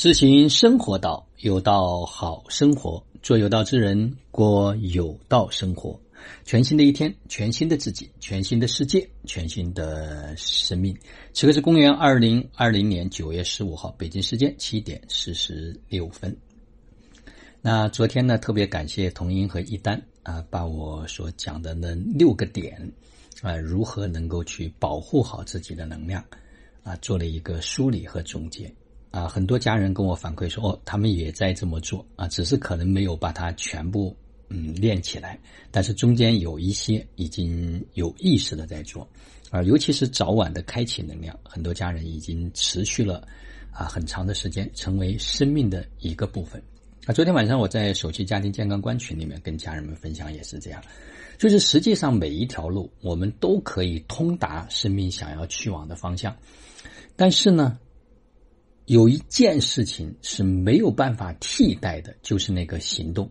知行生活道，有道好生活，做有道之人，过有道生活。全新的一天，全新的自己，全新的世界，全新的生命。此刻是公元二零二零年九月十五号，北京时间七点四十六分。那昨天呢，特别感谢童英和一丹啊，把我所讲的那六个点啊，如何能够去保护好自己的能量啊，做了一个梳理和总结。啊，很多家人跟我反馈说，哦，他们也在这么做啊，只是可能没有把它全部嗯练起来，但是中间有一些已经有意识的在做，啊，尤其是早晚的开启能量，很多家人已经持续了啊很长的时间，成为生命的一个部分。啊，昨天晚上我在首席家庭健康观群里面跟家人们分享也是这样，就是实际上每一条路我们都可以通达生命想要去往的方向，但是呢。有一件事情是没有办法替代的，就是那个行动，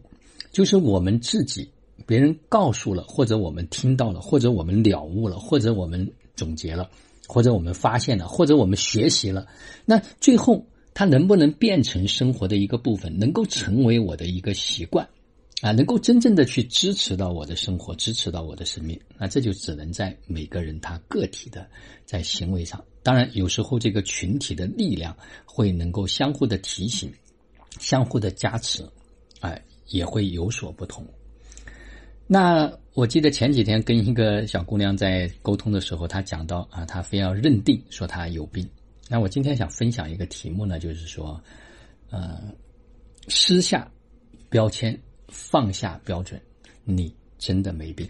就是我们自己，别人告诉了，或者我们听到了，或者我们了悟了，或者我们总结了，或者我们发现了，或者我们学习了，那最后它能不能变成生活的一个部分，能够成为我的一个习惯？啊，能够真正的去支持到我的生活，支持到我的生命，那这就只能在每个人他个体的在行为上。当然，有时候这个群体的力量会能够相互的提醒、相互的加持，哎，也会有所不同。那我记得前几天跟一个小姑娘在沟通的时候，她讲到啊，她非要认定说她有病。那我今天想分享一个题目呢，就是说，呃，私下标签。放下标准，你真的没病？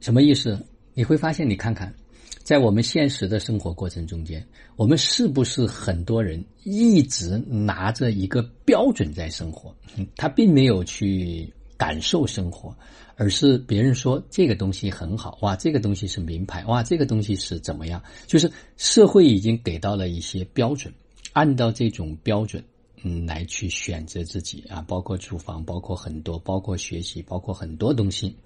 什么意思？你会发现，你看看，在我们现实的生活过程中间，我们是不是很多人一直拿着一个标准在生活？他并没有去感受生活，而是别人说这个东西很好，哇，这个东西是名牌，哇，这个东西是怎么样？就是社会已经给到了一些标准，按照这种标准。嗯，来去选择自己啊，包括住房，包括很多，包括学习，包括很多东西，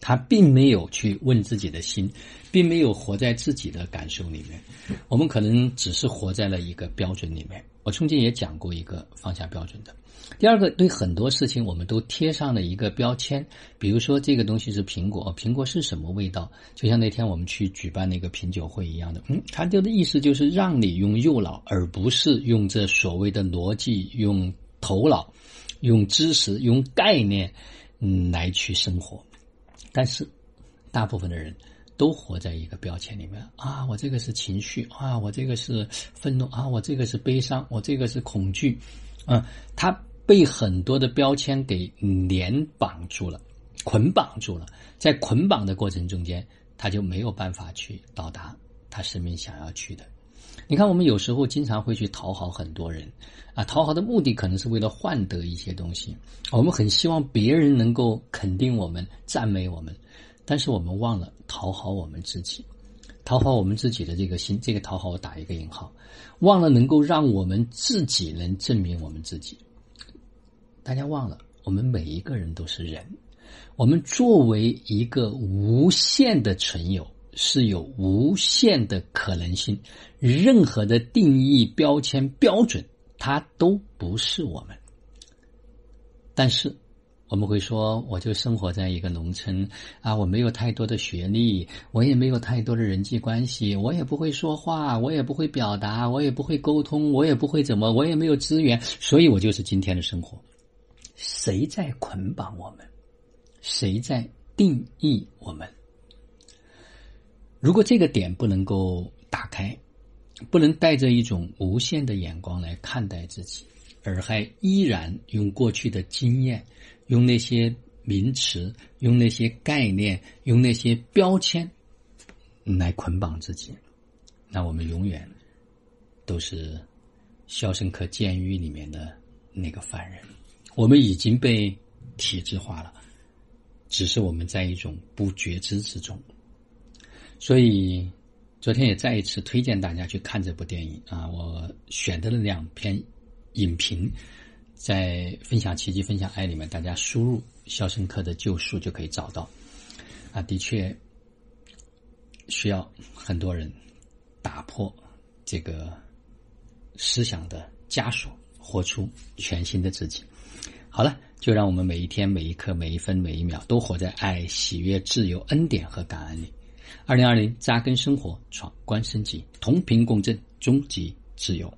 他并没有去问自己的心，并没有活在自己的感受里面。我们可能只是活在了一个标准里面。我中间也讲过一个放下标准的。第二个，对很多事情我们都贴上了一个标签，比如说这个东西是苹果，苹果是什么味道？就像那天我们去举办那个品酒会一样的，嗯，他就的意思就是让你用右脑，而不是用这所谓的逻辑、用头脑、用知识、用概念，嗯，来去生活。但是，大部分的人都活在一个标签里面啊，我这个是情绪啊，我这个是愤怒啊，我这个是悲伤，我这个是恐惧，嗯，他。被很多的标签给连绑住了，捆绑住了，在捆绑的过程中间，他就没有办法去到达他生命想要去的。你看，我们有时候经常会去讨好很多人，啊，讨好的目的可能是为了换得一些东西。我们很希望别人能够肯定我们、赞美我们，但是我们忘了讨好我们自己，讨好我们自己的这个心。这个讨好我打一个引号，忘了能够让我们自己能证明我们自己。大家忘了，我们每一个人都是人，我们作为一个无限的存有，是有无限的可能性。任何的定义、标签、标准，它都不是我们。但是，我们会说，我就生活在一个农村啊，我没有太多的学历，我也没有太多的人际关系，我也不会说话，我也不会表达，我也不会沟通，我也不会怎么，我也没有资源，所以我就是今天的生活。谁在捆绑我们？谁在定义我们？如果这个点不能够打开，不能带着一种无限的眼光来看待自己，而还依然用过去的经验、用那些名词、用那些概念、用那些标签来捆绑自己，那我们永远都是《肖申克监狱》里面的那个犯人。我们已经被体制化了，只是我们在一种不觉知之中。所以昨天也再一次推荐大家去看这部电影啊！我选择了两篇影评，在分享奇迹、分享爱里面，大家输入《肖申克的救赎》就可以找到。啊，的确需要很多人打破这个思想的枷锁，活出全新的自己。好了，就让我们每一天、每一刻、每一分、每一秒都活在爱、喜悦、自由、恩典和感恩里。二零二零扎根生活，闯关升级，同频共振，终极自由。